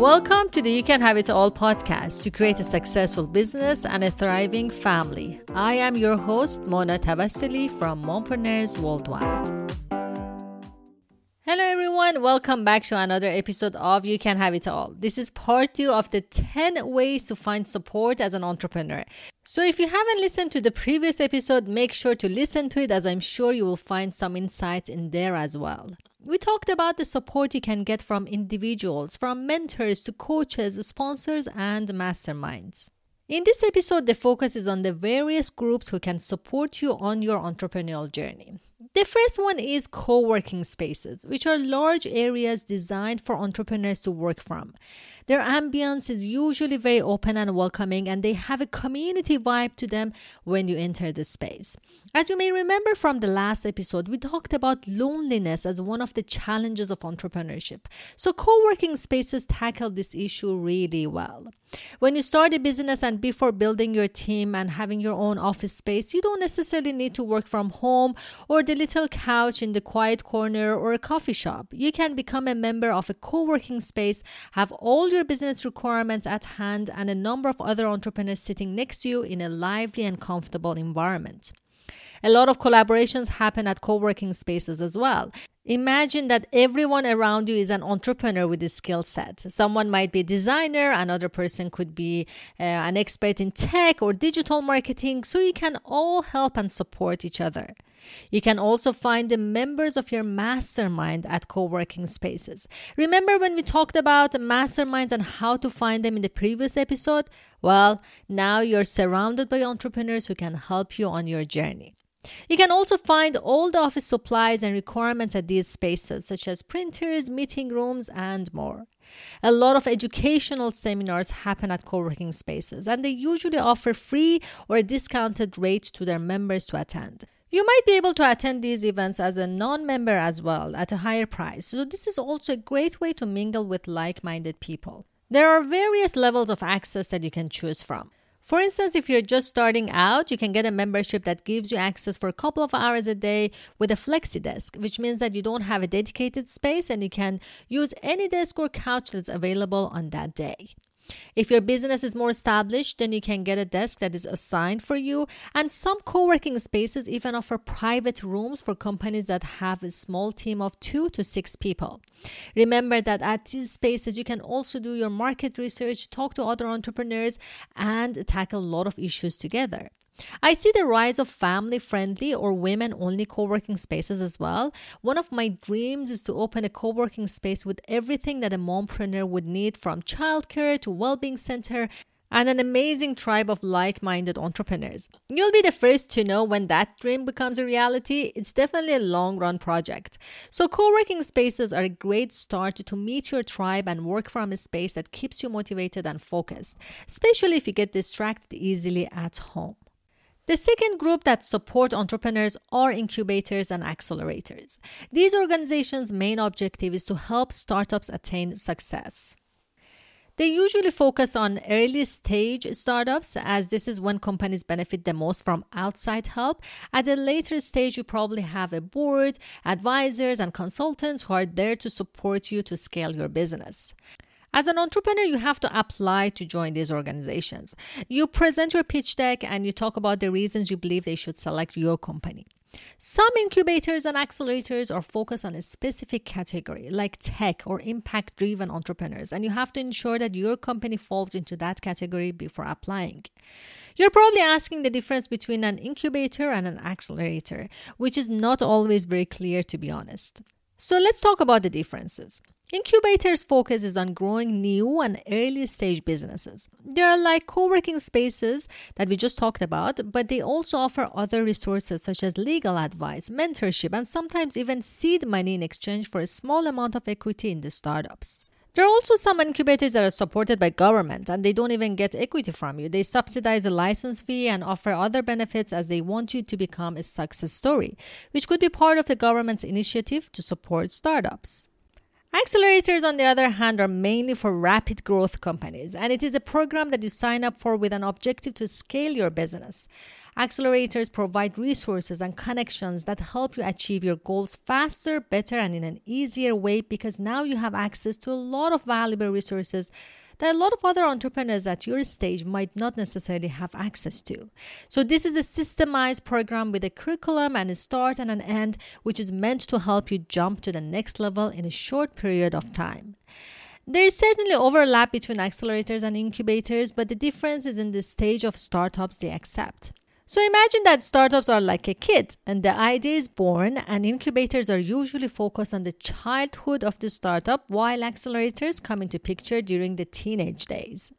Welcome to the You Can Have It All podcast to create a successful business and a thriving family. I am your host, Mona Tavassoli from Mompreneurs Worldwide. Hello, everyone. Welcome back to another episode of You Can Have It All. This is part two of the 10 ways to find support as an entrepreneur. So, if you haven't listened to the previous episode, make sure to listen to it as I'm sure you will find some insights in there as well. We talked about the support you can get from individuals, from mentors to coaches, sponsors, and masterminds. In this episode, the focus is on the various groups who can support you on your entrepreneurial journey. The first one is co working spaces, which are large areas designed for entrepreneurs to work from. Their ambience is usually very open and welcoming, and they have a community vibe to them when you enter the space. As you may remember from the last episode, we talked about loneliness as one of the challenges of entrepreneurship. So, co working spaces tackle this issue really well. When you start a business and before building your team and having your own office space, you don't necessarily need to work from home or the little couch in the quiet corner or a coffee shop. You can become a member of a co working space, have all your business requirements at hand, and a number of other entrepreneurs sitting next to you in a lively and comfortable environment. A lot of collaborations happen at co working spaces as well. Imagine that everyone around you is an entrepreneur with a skill set. Someone might be a designer, another person could be uh, an expert in tech or digital marketing, so you can all help and support each other. You can also find the members of your mastermind at co working spaces. Remember when we talked about masterminds and how to find them in the previous episode? Well, now you're surrounded by entrepreneurs who can help you on your journey. You can also find all the office supplies and requirements at these spaces, such as printers, meeting rooms, and more. A lot of educational seminars happen at co working spaces, and they usually offer free or discounted rates to their members to attend. You might be able to attend these events as a non member as well at a higher price, so this is also a great way to mingle with like minded people. There are various levels of access that you can choose from. For instance, if you're just starting out, you can get a membership that gives you access for a couple of hours a day with a flexi desk, which means that you don't have a dedicated space and you can use any desk or couch that's available on that day. If your business is more established, then you can get a desk that is assigned for you. And some co working spaces even offer private rooms for companies that have a small team of two to six people. Remember that at these spaces, you can also do your market research, talk to other entrepreneurs, and tackle a lot of issues together. I see the rise of family friendly or women only co working spaces as well. One of my dreams is to open a co working space with everything that a mompreneur would need from childcare to well being center and an amazing tribe of like minded entrepreneurs. You'll be the first to know when that dream becomes a reality. It's definitely a long run project. So, co working spaces are a great start to meet your tribe and work from a space that keeps you motivated and focused, especially if you get distracted easily at home. The second group that support entrepreneurs are incubators and accelerators. These organizations' main objective is to help startups attain success. They usually focus on early stage startups, as this is when companies benefit the most from outside help. At a later stage, you probably have a board, advisors, and consultants who are there to support you to scale your business. As an entrepreneur, you have to apply to join these organizations. You present your pitch deck and you talk about the reasons you believe they should select your company. Some incubators and accelerators are focused on a specific category, like tech or impact driven entrepreneurs, and you have to ensure that your company falls into that category before applying. You're probably asking the difference between an incubator and an accelerator, which is not always very clear, to be honest. So let's talk about the differences. Incubators focuses on growing new and early stage businesses. They are like co-working spaces that we just talked about, but they also offer other resources such as legal advice, mentorship, and sometimes even seed money in exchange for a small amount of equity in the startups. There are also some incubators that are supported by government and they don't even get equity from you. They subsidize the license fee and offer other benefits as they want you to become a success story, which could be part of the government's initiative to support startups. Accelerators, on the other hand, are mainly for rapid growth companies, and it is a program that you sign up for with an objective to scale your business. Accelerators provide resources and connections that help you achieve your goals faster, better, and in an easier way because now you have access to a lot of valuable resources that a lot of other entrepreneurs at your stage might not necessarily have access to. So, this is a systemized program with a curriculum and a start and an end, which is meant to help you jump to the next level in a short period of time. There is certainly overlap between accelerators and incubators, but the difference is in the stage of startups they accept. So imagine that startups are like a kid and the idea is born, and incubators are usually focused on the childhood of the startup, while accelerators come into picture during the teenage days.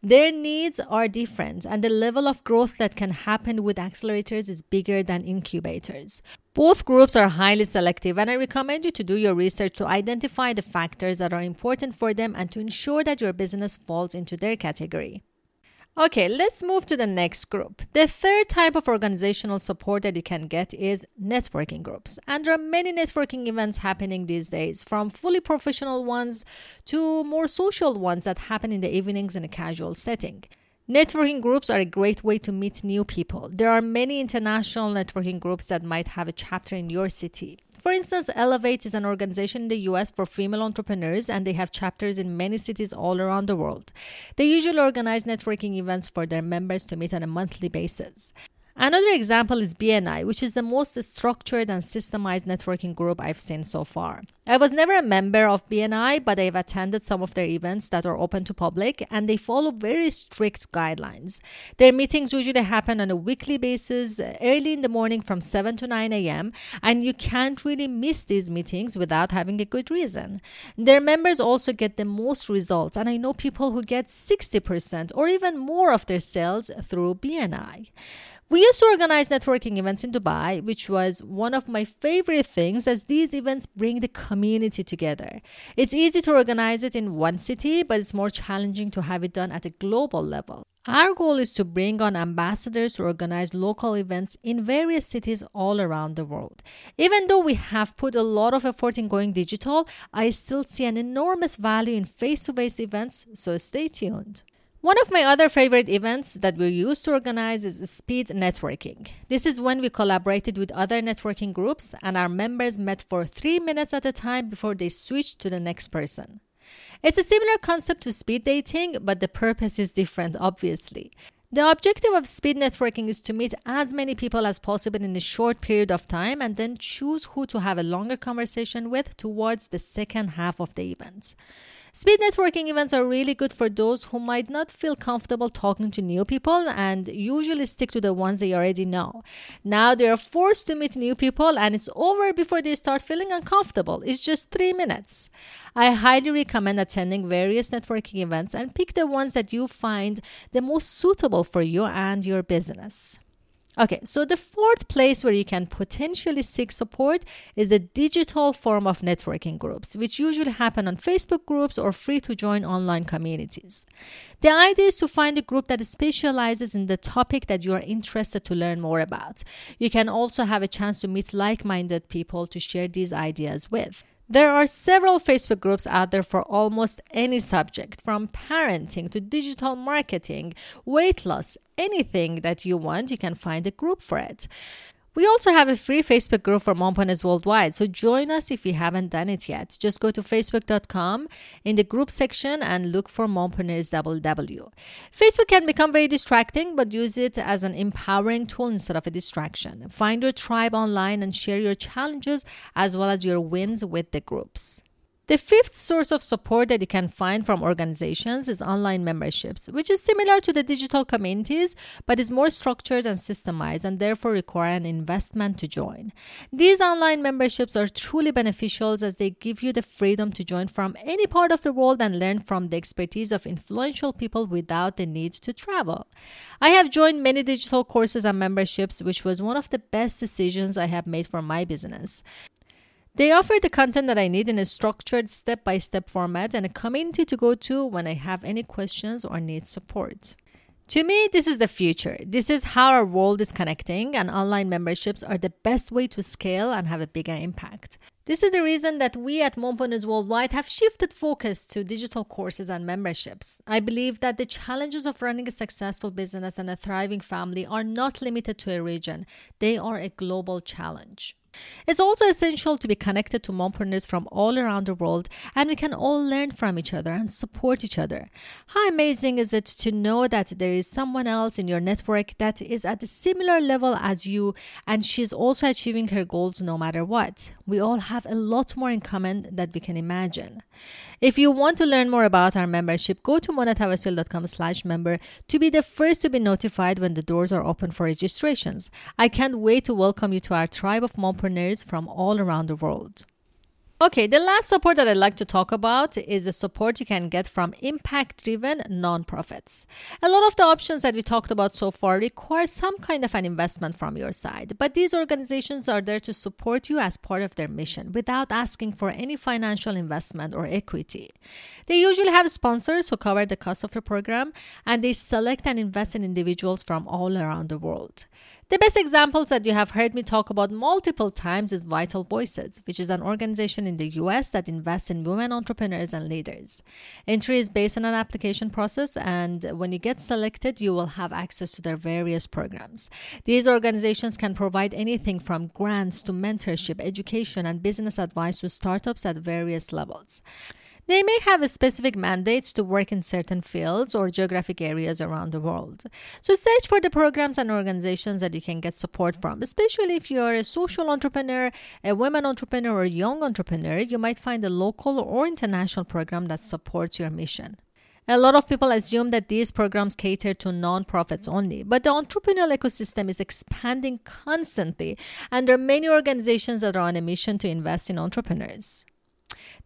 Their needs are different, and the level of growth that can happen with accelerators is bigger than incubators. Both groups are highly selective, and I recommend you to do your research to identify the factors that are important for them and to ensure that your business falls into their category. Okay, let's move to the next group. The third type of organizational support that you can get is networking groups. And there are many networking events happening these days, from fully professional ones to more social ones that happen in the evenings in a casual setting. Networking groups are a great way to meet new people. There are many international networking groups that might have a chapter in your city. For instance, Ellevate is an organization in the US for female entrepreneurs, and they have chapters in many cities all around the world. They usually organize networking events for their members to meet on a monthly basis. Another example is BNI, which is the most structured and systemized networking group I've seen so far. I was never a member of BNI, but I've attended some of their events that are open to public and they follow very strict guidelines. Their meetings usually happen on a weekly basis, early in the morning from 7 to 9 a.m., and you can't really miss these meetings without having a good reason. Their members also get the most results, and I know people who get 60% or even more of their sales through BNI. We used to organize networking events in Dubai, which was one of my favorite things as these events bring the community together. It's easy to organize it in one city, but it's more challenging to have it done at a global level. Our goal is to bring on ambassadors to organize local events in various cities all around the world. Even though we have put a lot of effort in going digital, I still see an enormous value in face to face events, so stay tuned. One of my other favorite events that we used to organize is speed networking. This is when we collaborated with other networking groups and our members met for three minutes at a time before they switched to the next person. It's a similar concept to speed dating, but the purpose is different, obviously. The objective of speed networking is to meet as many people as possible in a short period of time and then choose who to have a longer conversation with towards the second half of the event. Speed networking events are really good for those who might not feel comfortable talking to new people and usually stick to the ones they already know. Now they are forced to meet new people and it's over before they start feeling uncomfortable. It's just three minutes. I highly recommend attending various networking events and pick the ones that you find the most suitable for you and your business. Okay, so the fourth place where you can potentially seek support is the digital form of networking groups, which usually happen on Facebook groups or free to join online communities. The idea is to find a group that specializes in the topic that you are interested to learn more about. You can also have a chance to meet like minded people to share these ideas with. There are several Facebook groups out there for almost any subject, from parenting to digital marketing, weight loss, anything that you want, you can find a group for it. We also have a free Facebook group for mompreneurs worldwide, so join us if you haven't done it yet. Just go to facebook.com in the group section and look for Mompreneurs WW. Facebook can become very distracting, but use it as an empowering tool instead of a distraction. Find your tribe online and share your challenges as well as your wins with the groups. The fifth source of support that you can find from organizations is online memberships, which is similar to the digital communities but is more structured and systemized and therefore require an investment to join. These online memberships are truly beneficial as they give you the freedom to join from any part of the world and learn from the expertise of influential people without the need to travel. I have joined many digital courses and memberships, which was one of the best decisions I have made for my business. They offer the content that I need in a structured step by step format and a community to go to when I have any questions or need support. To me, this is the future. This is how our world is connecting, and online memberships are the best way to scale and have a bigger impact. This is the reason that we at Mompreneurs Worldwide have shifted focus to digital courses and memberships. I believe that the challenges of running a successful business and a thriving family are not limited to a region, they are a global challenge. It's also essential to be connected to mompreneurs from all around the world and we can all learn from each other and support each other. How amazing is it to know that there is someone else in your network that is at a similar level as you and she's also achieving her goals no matter what? We all have a lot more in common that we can imagine. If you want to learn more about our membership, go to monatavassoli.com slash member to be the first to be notified when the doors are open for registrations. I can't wait to welcome you to our tribe of mompreneurs from all around the world. Okay, the last support that I'd like to talk about is the support you can get from impact driven nonprofits. A lot of the options that we talked about so far require some kind of an investment from your side, but these organizations are there to support you as part of their mission without asking for any financial investment or equity. They usually have sponsors who cover the cost of the program and they select and invest in individuals from all around the world. The best examples that you have heard me talk about multiple times is Vital Voices, which is an organization in the US that invests in women entrepreneurs and leaders. Entry is based on an application process, and when you get selected, you will have access to their various programs. These organizations can provide anything from grants to mentorship, education, and business advice to startups at various levels. They may have specific mandates to work in certain fields or geographic areas around the world. So search for the programs and organizations that you can get support from, especially if you're a social entrepreneur, a women entrepreneur, or a young entrepreneur, you might find a local or international program that supports your mission. A lot of people assume that these programs cater to nonprofits only, but the entrepreneurial ecosystem is expanding constantly, and there are many organizations that are on a mission to invest in entrepreneurs.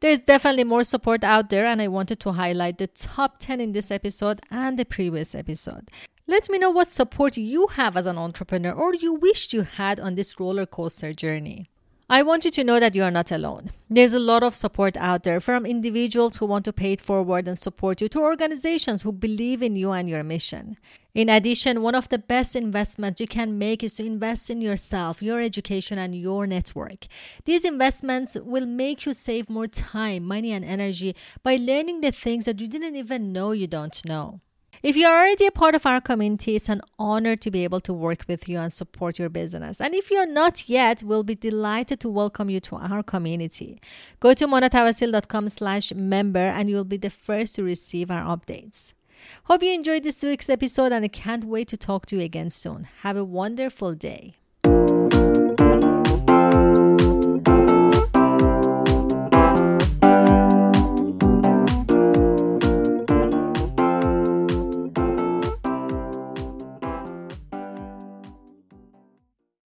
There's definitely more support out there, and I wanted to highlight the top 10 in this episode and the previous episode. Let me know what support you have as an entrepreneur or you wished you had on this roller coaster journey. I want you to know that you are not alone. There's a lot of support out there from individuals who want to pay it forward and support you to organizations who believe in you and your mission. In addition, one of the best investments you can make is to invest in yourself, your education, and your network. These investments will make you save more time, money, and energy by learning the things that you didn't even know you don't know. If you're already a part of our community, it's an honor to be able to work with you and support your business. And if you're not yet, we'll be delighted to welcome you to our community. Go to monatavassoli.com slash member and you'll be the first to receive our updates. Hope you enjoyed this week's episode and I can't wait to talk to you again soon. Have a wonderful day.